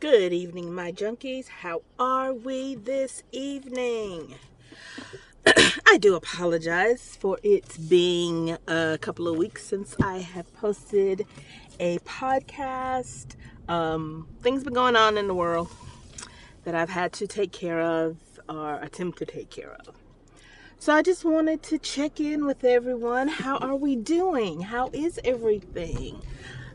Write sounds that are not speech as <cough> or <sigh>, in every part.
Good evening, my junkies. How are we this evening? <clears throat> I do apologize for it being a couple of weeks since I have posted a podcast. Um, things have been going on in the world that I've had to take care of or attempt to take care of. So I just wanted to check in with everyone. How are we doing? How is everything?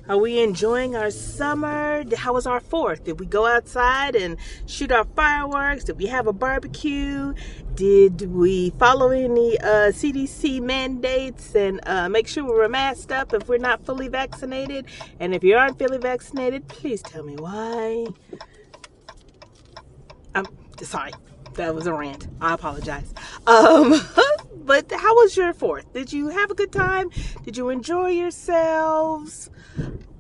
Are we enjoying our summer? How was our fourth? Did we go outside and shoot our fireworks? Did we have a barbecue? Did we follow any uh, CDC mandates and uh, make sure we were masked up if we're not fully vaccinated? And if you aren't fully vaccinated, please tell me why. I'm sorry, that was a rant. I apologize. Um, <laughs> but how was your fourth? Did you have a good time? Did you enjoy yourselves?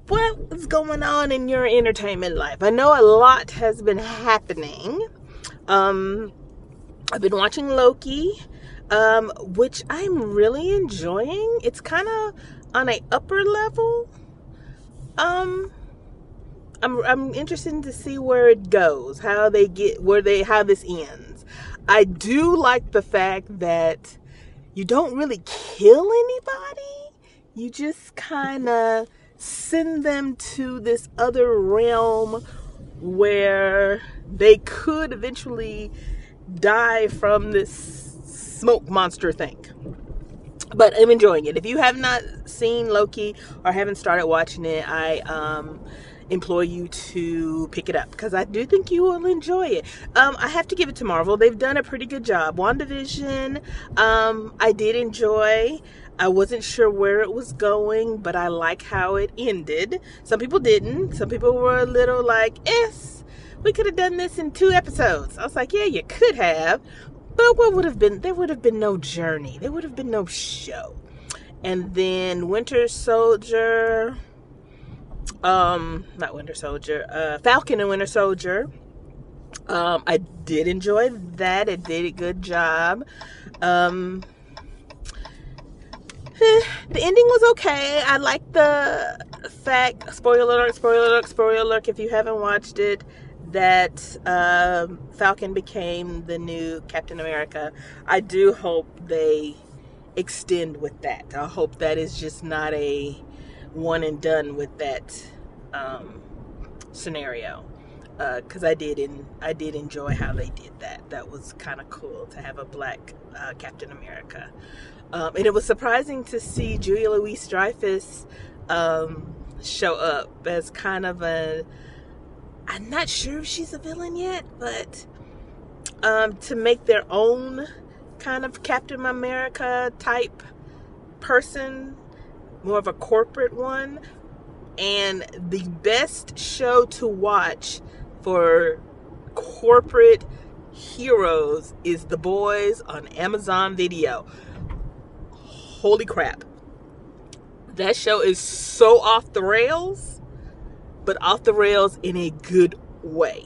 What is going on in your entertainment life? I know a lot has been happening. Um, I've been watching Loki, um, which I'm really enjoying. It's kind of on a upper level. Um, I'm I'm interested to see where it goes, how they get where they how this ends. I do like the fact that you don't really kill anybody. You just kind of send them to this other realm where they could eventually die from this smoke monster thing. But I'm enjoying it. If you have not seen Loki or haven't started watching it, I um implore you to pick it up because I do think you will enjoy it. Um, I have to give it to Marvel. They've done a pretty good job. WandaVision, um, I did enjoy. I wasn't sure where it was going, but I like how it ended. Some people didn't. Some people were a little like, yes, we could have done this in two episodes. I was like, yeah, you could have. But what would have been, there would have been no journey. There would have been no show. And then Winter Soldier, um not winter soldier uh falcon and winter soldier. Um i did enjoy that. It did a good job. Um the ending was okay. I like the fact spoiler alert spoiler alert spoiler alert if you haven't watched it that um, falcon became the new captain america. I do hope they extend with that. I hope that is just not a one and done with that um, scenario because uh, I did in I did enjoy how they did that. That was kind of cool to have a black uh, Captain America, um, and it was surprising to see Julia Louis Dreyfus um, show up as kind of a. I'm not sure if she's a villain yet, but um, to make their own kind of Captain America type person more of a corporate one. And the best show to watch for corporate heroes is The Boys on Amazon Video. Holy crap. That show is so off the rails, but off the rails in a good way.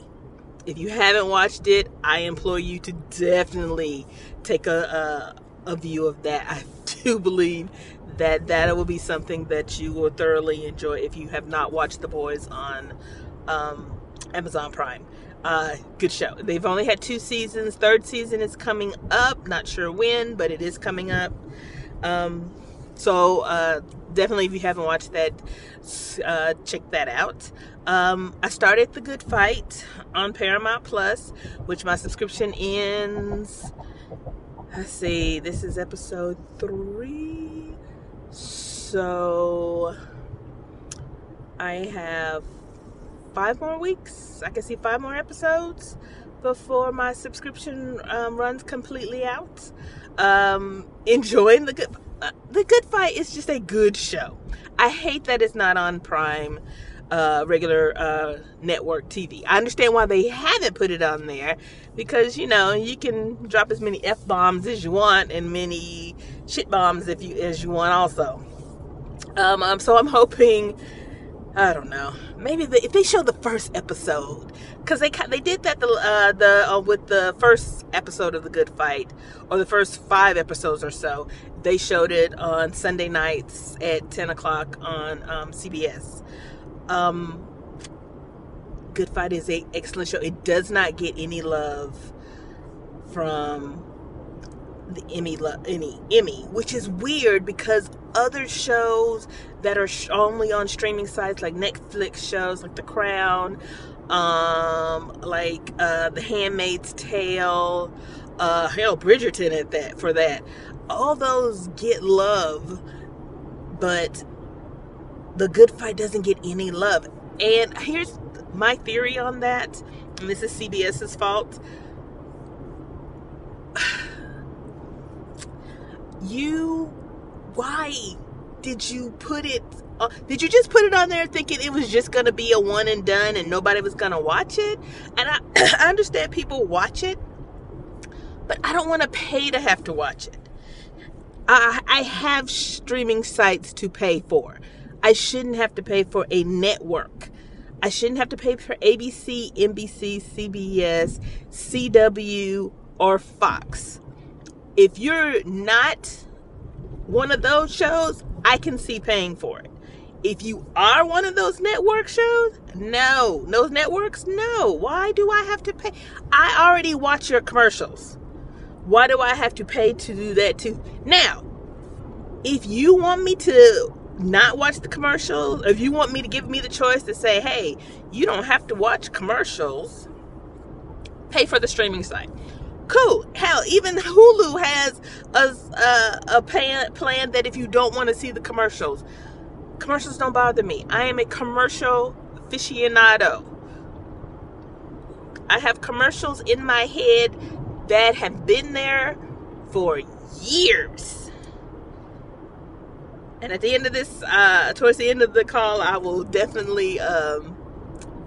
If you haven't watched it, I implore you to definitely take a, a, a view of that. I do believe that that will be something that you will thoroughly enjoy if you have not watched The Boys on um, Amazon Prime. Uh, good show. They've only had two seasons. Third season is coming up. Not sure when, but it is coming up. Um, so uh, definitely, if you haven't watched that, uh, check that out. Um, I started The Good Fight on Paramount Plus, which my subscription ends. Let's see. This is episode three. So I have five more weeks. I can see five more episodes before my subscription um, runs completely out. Um, enjoying the good. Uh, the Good Fight is just a good show. I hate that it's not on Prime uh, regular uh, network TV. I understand why they haven't put it on there because you know you can drop as many f bombs as you want and many shit bombs if you as you want also. Um, um so I'm hoping. I don't know. Maybe the, if they show the first episode, because they they did that the uh, the uh, with the first episode of the Good Fight, or the first five episodes or so, they showed it on Sunday nights at ten o'clock on um, CBS. Um, Good Fight is a excellent show. It does not get any love from the Emmy any Emmy, which is weird because other shows that are only on streaming sites like Netflix shows like The Crown, um, like uh, The Handmaid's Tale, uh, hell, Bridgerton at that for that. All those get love, but The Good Fight doesn't get any love. And here's my theory on that, and this is CBS's fault. <sighs> You, why did you put it? Uh, did you just put it on there thinking it was just to be a one and done and nobody was to watch it? And I, <clears throat> I understand people watch it, but I don't want to pay to have to watch it. I, I have streaming sites to pay for. I shouldn't have to pay for a network. I shouldn't have to pay for ABC, NBC, CBS, CW, or Fox. If you're not one of those shows, I can see paying for it. If you are one of those network shows, no. Those networks, no. Why do I have to pay? I already watch your commercials. Why do I have to pay to do that too? Now, if you want me to not watch the commercials, if you want me to give me the choice to say, hey, you don't have to watch commercials, pay for the streaming site. Cool. Hell, even Hulu has a, a, a plan, plan that if you don't want to see the commercials, commercials don't bother me. I am a commercial aficionado. I have commercials in my head that have been there for years. And at the end of this, uh, towards the end of the call, I will definitely um,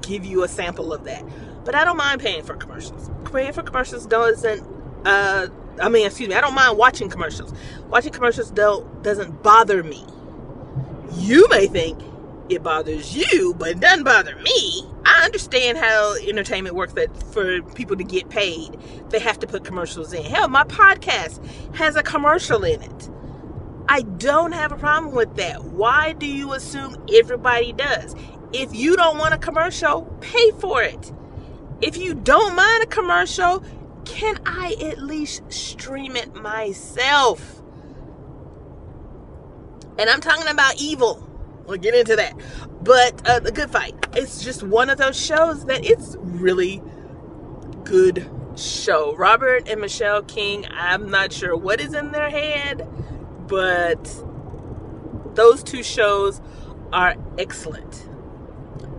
give you a sample of that. But I don't mind paying for commercials. Paying for commercials doesn't. Uh, I mean, excuse me. I don't mind watching commercials. Watching commercials don't doesn't bother me. You may think it bothers you, but it doesn't bother me. I understand how entertainment works that for people to get paid, they have to put commercials in. Hell, my podcast has a commercial in it. I don't have a problem with that. Why do you assume everybody does? If you don't want a commercial, pay for it. If you don't mind a commercial, can I at least stream it myself? And I'm talking about evil. We'll get into that. But uh, The Good Fight, it's just one of those shows that it's really good show. Robert and Michelle King, I'm not sure what is in their head, but those two shows are excellent.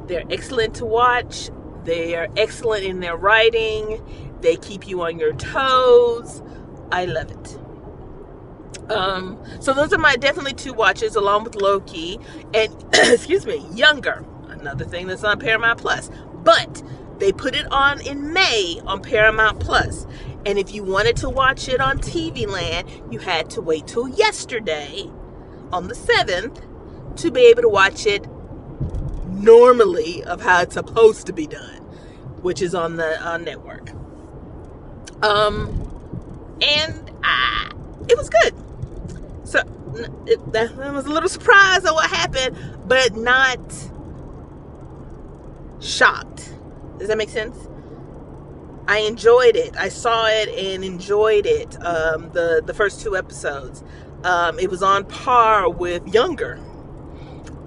They're excellent to watch. They are excellent in their writing. They keep you on your toes. I love it. Um, so those are my definitely two watches, along with Loki and <clears throat> excuse me, Younger. Another thing that's on Paramount Plus, but they put it on in May on Paramount Plus. And if you wanted to watch it on TV Land, you had to wait till yesterday on the 7th to be able to watch it normally of how it's supposed to be done, which is on the network. Um, and uh, it was good. So it, that, I was a little surprised at what happened, but not shocked. Does that make sense? I enjoyed it. I saw it and enjoyed it. Um, the the first two episodes. Um, it was on par with Younger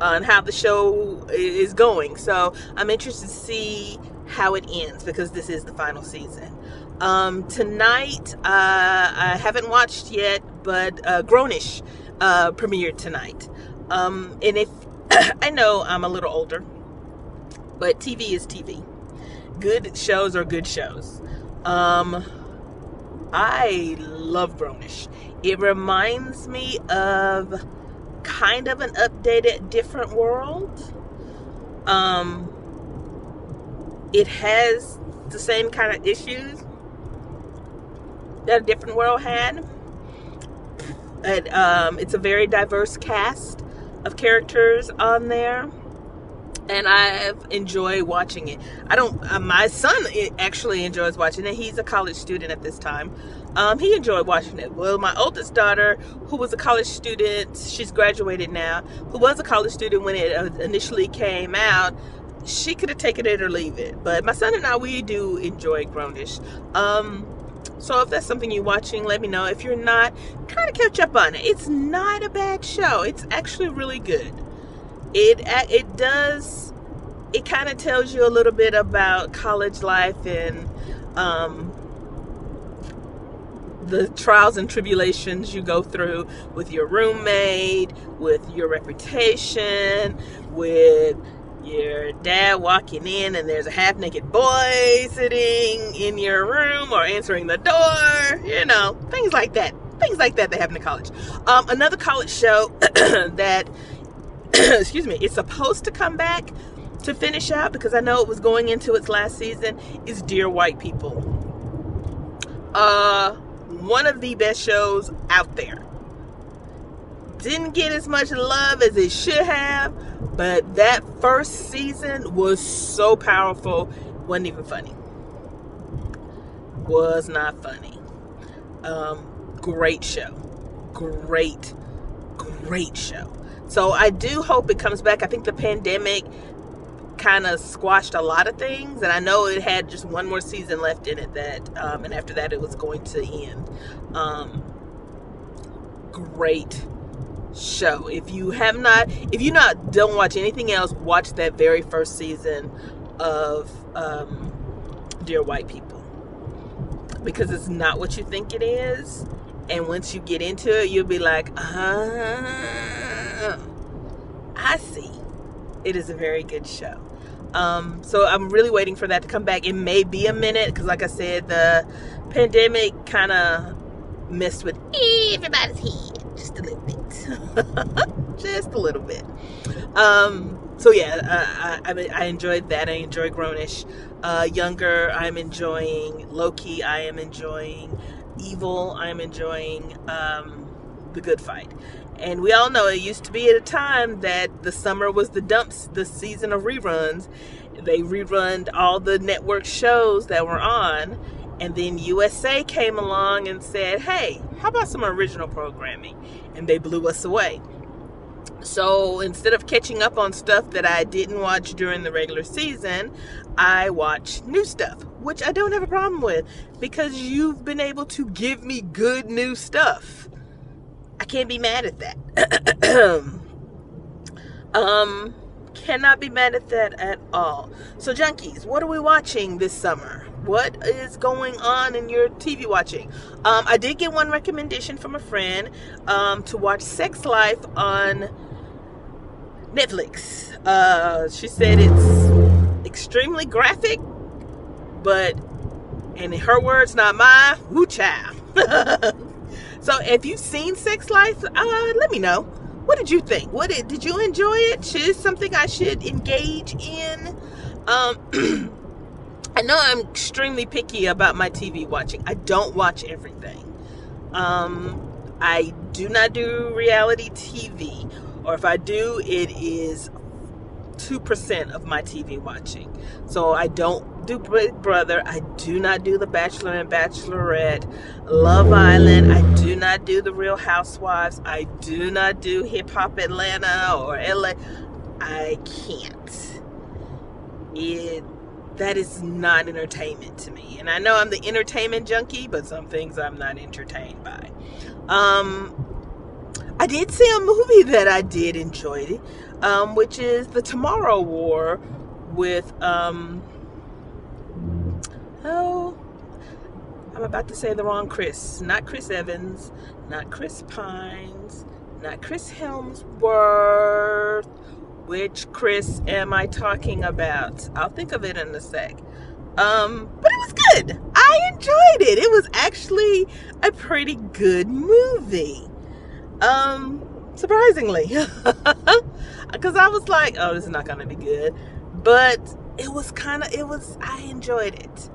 on how the show is going. So I'm interested to see how it ends because this is the final season. Um, tonight, uh, I haven't watched yet, but uh, Grownish uh, premiered tonight. Um, and if <coughs> I know I'm a little older, but TV is TV. Good shows are good shows. Um, I love Grownish. It reminds me of kind of an updated, different world. Um, it has the same kind of issues that a different world had. And, um, it's a very diverse cast of characters on there and I've enjoyed watching it. I don't. Uh, my son actually enjoys watching it. He's a college student at this time. Um, he enjoyed watching it. Well, my oldest daughter, who was a college student, she's graduated now. Who was a college student when it uh, initially came out, she could have taken it or leave it. But my son and I, we do enjoy Grownish. Um, so if that's something you're watching, let me know. If you're not, kind of catch up on it. It's not a bad show. It's actually really good. It it does. It kind of tells you a little bit about college life and um, the trials and tribulations you go through with your roommate, with your reputation, with your dad walking in and there's a half naked boy sitting in your room or answering the door, you know, things like that. Things like that that happen in college. Um, another college show <clears throat> that, <coughs> excuse me, it's supposed to come back to finish out because I know it was going into its last season is Dear White People. Uh, one of the best shows out there. Didn't get as much love as it should have, but that first season was so powerful, wasn't even funny. Was not funny. Um, great show. Great, great show. So I do hope it comes back. I think the pandemic kind of squashed a lot of things, and I know it had just one more season left in it. That, um, and after that, it was going to end. Um, great show. If you have not, if you not don't watch anything else, watch that very first season of um, Dear White People because it's not what you think it is. And once you get into it, you'll be like, ah, I see. It is a very good show. Um, so I'm really waiting for that to come back. It may be a minute because, like I said, the pandemic kind of messed with everybody's head just a little bit, <laughs> just a little bit. Um, so yeah, uh, I, I, I, enjoyed that. I enjoy Grownish. Uh, younger, I'm enjoying Loki. I am enjoying Evil. I'm enjoying um, The Good Fight. And we all know it used to be at a time that the summer was the dumps, the season of reruns. They rerun all the network shows that were on and then USA came along and said, hey, how about some original programming? And they blew us away. So instead of catching up on stuff that I didn't watch during the regular season, I watch new stuff, which I don't have a problem with because you've been able to give me good new stuff. I can't be mad at that. <clears throat> um, cannot be mad at that at all. So, junkies, what are we watching this summer? what is going on in your TV watching. Um, I did get one recommendation from a friend um, to watch Sex Life on Netflix. Uh, she said it's extremely graphic, but and in her words, not mine, woo child. <laughs> so if you've seen Sex Life, uh, let me know. What did you think? What did, did you enjoy it? Is something I should engage in? Um, <clears throat> I know I'm extremely picky about my TV watching. I don't watch everything. Um, I do not do reality TV, or if I do, it is 2% of my TV watching. So I don't do Big Brother. I do not do The Bachelor and Bachelorette, Love Island. I do not do The Real Housewives. I do not do Hip Hop Atlanta or LA. I can't. It that is not entertainment to me. And I know I'm the entertainment junkie, but some things I'm not entertained by. Um, I did see a movie that I did enjoy, um, which is The Tomorrow War with, um, oh, I'm about to say the wrong Chris. Not Chris Evans, not Chris Pines, not Chris Hemsworth which Chris am I talking about? I'll think of it in a sec. Um, but it was good. I enjoyed it. It was actually a pretty good movie. Um, surprisingly. <laughs> Because I was like, oh, this is not going to be good. But it was kind of, it was, I enjoyed it.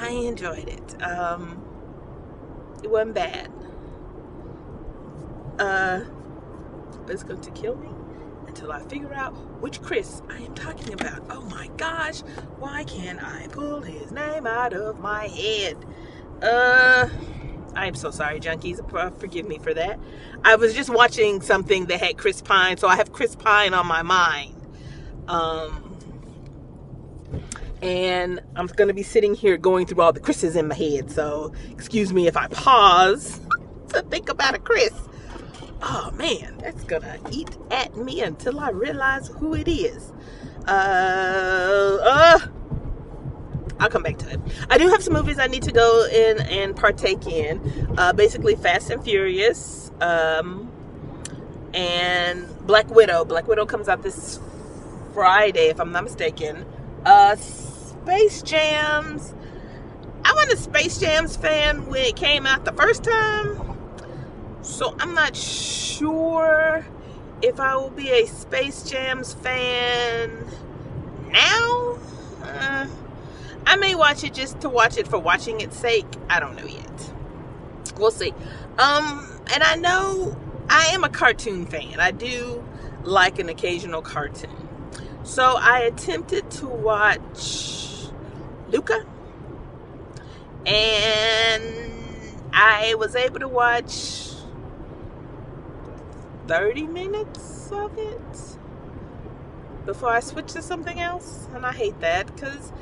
I enjoyed it. Um, it wasn't bad. Uh, it's going to kill me until I figure out which Chris I am talking about. Oh my gosh, why can't I pull his name out of my head? Uh, I am so sorry, junkies. Forgive me for that. I was just watching something that had Chris Pine, so I have Chris Pine on my mind. Um, and I'm going to be sitting here going through all the Chris's in my head. So excuse me if I pause <laughs> to think about a Chris. Oh man, that's gonna eat at me until I realize who it is. Uh, uh, I'll come back to it. I do have some movies I need to go in and partake in. Uh, basically, Fast and Furious, um, and Black Widow. Black Widow comes out this Friday, if I'm not mistaken. Uh, Space Jams. I was a Space Jams fan when it came out the first time. So I'm not sure if I will be a Space Jams fan now. Uh, I may watch it just to watch it for watching its sake. I don't know yet. We'll see. Um, and I know I am a cartoon fan. I do like an occasional cartoon. So I attempted to watch Luca. And I was able to watch 30 minutes of it before I switched to something else. And I hate that because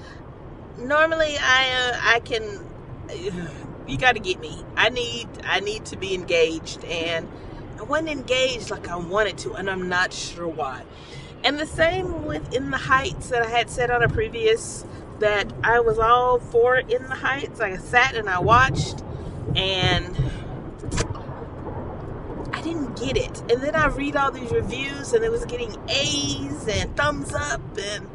normally I uh, I can <sighs> you got to get me. I need I need to be engaged and I wasn't engaged like I wanted to and I'm not sure why. And the same with In the Heights that I had said on a previous that I was all for In the Heights. I sat and I watched and I didn't get it. And then I read all these reviews and it was getting A's and thumbs up and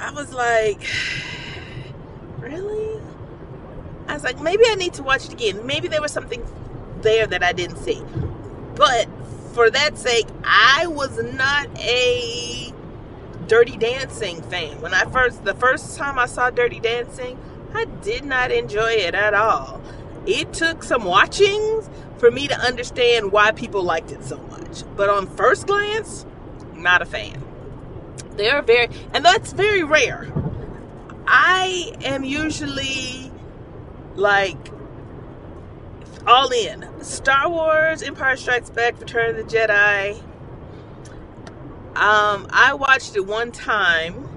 I was like, <sighs> really? I was like, maybe I need to watch it again. Maybe there was something there that I didn't see. But for that sake, I was not a Dirty Dancing fan. When I first, the first time I saw Dirty Dancing, I did not enjoy it at all. It took some watchings for me to understand why people liked it so much. But on first glance, not a fan. They're very, and that's very rare. I am usually like all in. Star Wars, Empire Strikes Back, Return of the Jedi, um, I watched it one time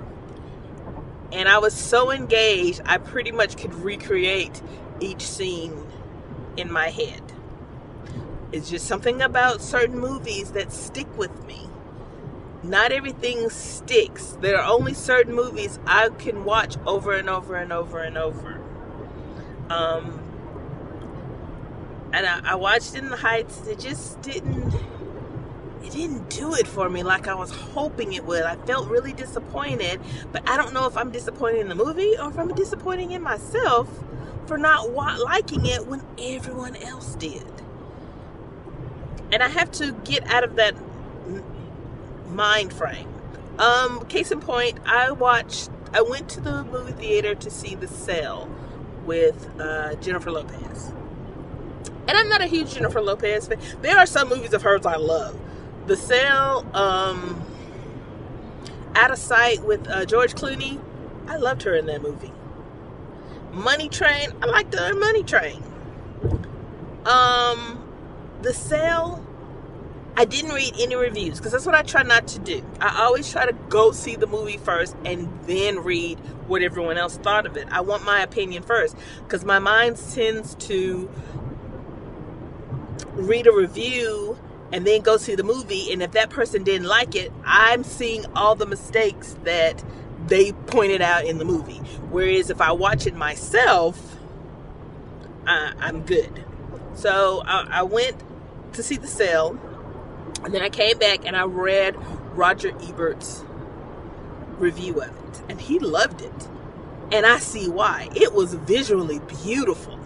and I was so engaged, I pretty much could recreate each scene in my head. It's just something about certain movies that stick with me. Not everything sticks. There are only certain movies I can watch over and over and over and over. Um, and I, I watched In the Heights. It just didn't it didn't do it for me like I was hoping it would. I felt really disappointed, but I don't know if I'm disappointed in the movie or if I'm disappointing in myself for not liking it when everyone else did. And I have to get out of that mind frame. Um, case in point, I watched, I went to the movie theater to see The Cell with uh, Jennifer Lopez. And I'm not a huge Jennifer Lopez fan. There are some movies of hers I love. The Cell, um, Out of Sight with uh, George Clooney. I loved her in that movie. Money Train. I liked her in Money Train. Um, The Cell. I didn't read any reviews because that's what I try not to do. I always try to go see the movie first and then read what everyone else thought of it. I want my opinion first because my mind tends to read a review and then go see the movie and if that person didn't like it i'm seeing all the mistakes that they pointed out in the movie. Whereas if i watch it myself I, am good. So I, I went to see the Cell and then i came back and i read roger ebert's review of it and he loved it. And i see why. It was visually beautiful.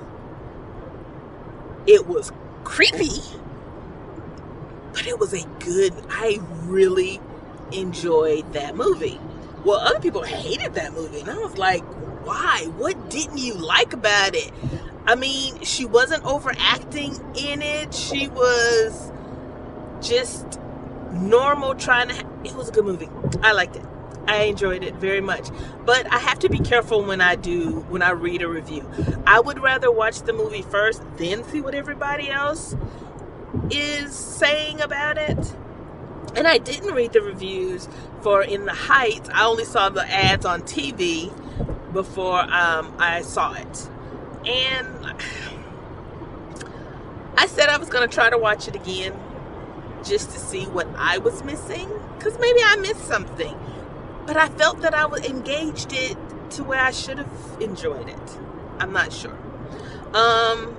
It was creepy but it was a good, I really enjoyed that movie. Well, other people hated that movie, and I was like, why? What didn't you like about it? I mean, she wasn't overacting in it. She was just normal trying to. Ha- it was a good movie. I liked it. I enjoyed it very much. But I have to be careful when I do, when I read a review. I would rather watch the movie first, then see what everybody else is saying about it And I didn't read the reviews for In the Heights. I only saw the ads on TV before um, I saw it. And <sighs> I said I was going to try to watch it again just to see what I was missing. Because maybe I missed something. But I felt that I was engaged it to where I should have enjoyed it. I'm not sure. Um,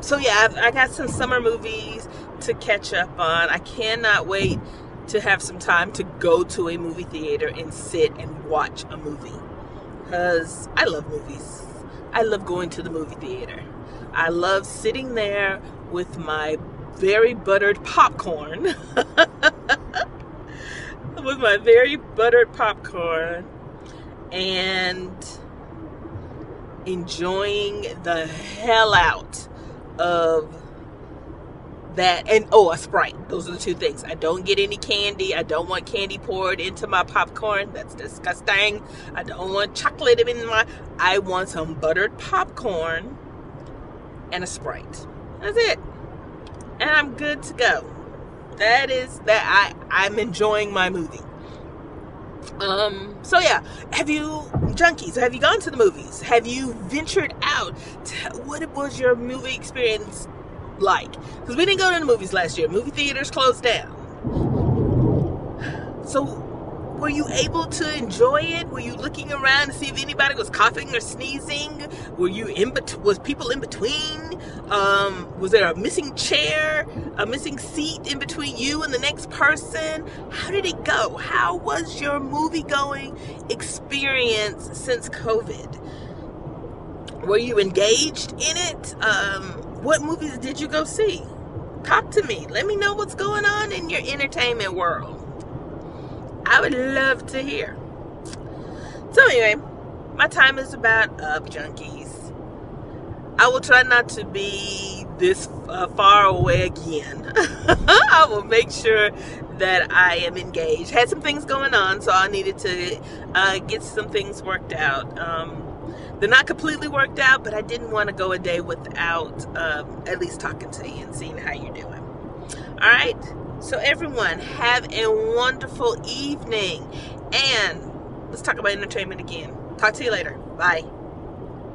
so yeah, I've, I got some summer movies to catch up on. I cannot wait to have some time to go to a movie theater and sit and watch a movie. Because I love movies. I love going to the movie theater. I love sitting there with my very buttered popcorn. <laughs> <laughs> with my very buttered popcorn and enjoying the hell out of that and oh a sprite. Those are the two things. I don't get any candy. I don't want candy poured into my popcorn. That's disgusting. I don't want chocolate in my i want some buttered popcorn and a sprite. That's it. And i'm good to go that is that i i'm enjoying my movie. Um so yeah have you junkies have you gone to the movies? Have you ventured out? What was your movie experience like? Because we didn't go to the movies last year. Movie theaters closed down. So were you able to enjoy it? Were you looking around to see if anybody was coughing or sneezing? Were you in between? Was people in between? Um, was there a missing chair, a missing seat in between you and the next person? How did it go? How was your movie going experience since COVID? Were you engaged in it? Um, what movies did you go see? Talk to me. Let me know what's going on in your entertainment world. I would love to hear. So, anyway, my time is about up, junkies. I will try not to be this uh, far away again. <laughs> I will make sure that I am engaged. Had some things going on, so I needed to uh, get some things worked out. Um, they're not completely worked out, but I didn't want to go a day without um, at least talking to you and seeing how you're doing. All right. So, everyone, have a wonderful evening. And let's talk about entertainment again. Talk to you later. Bye.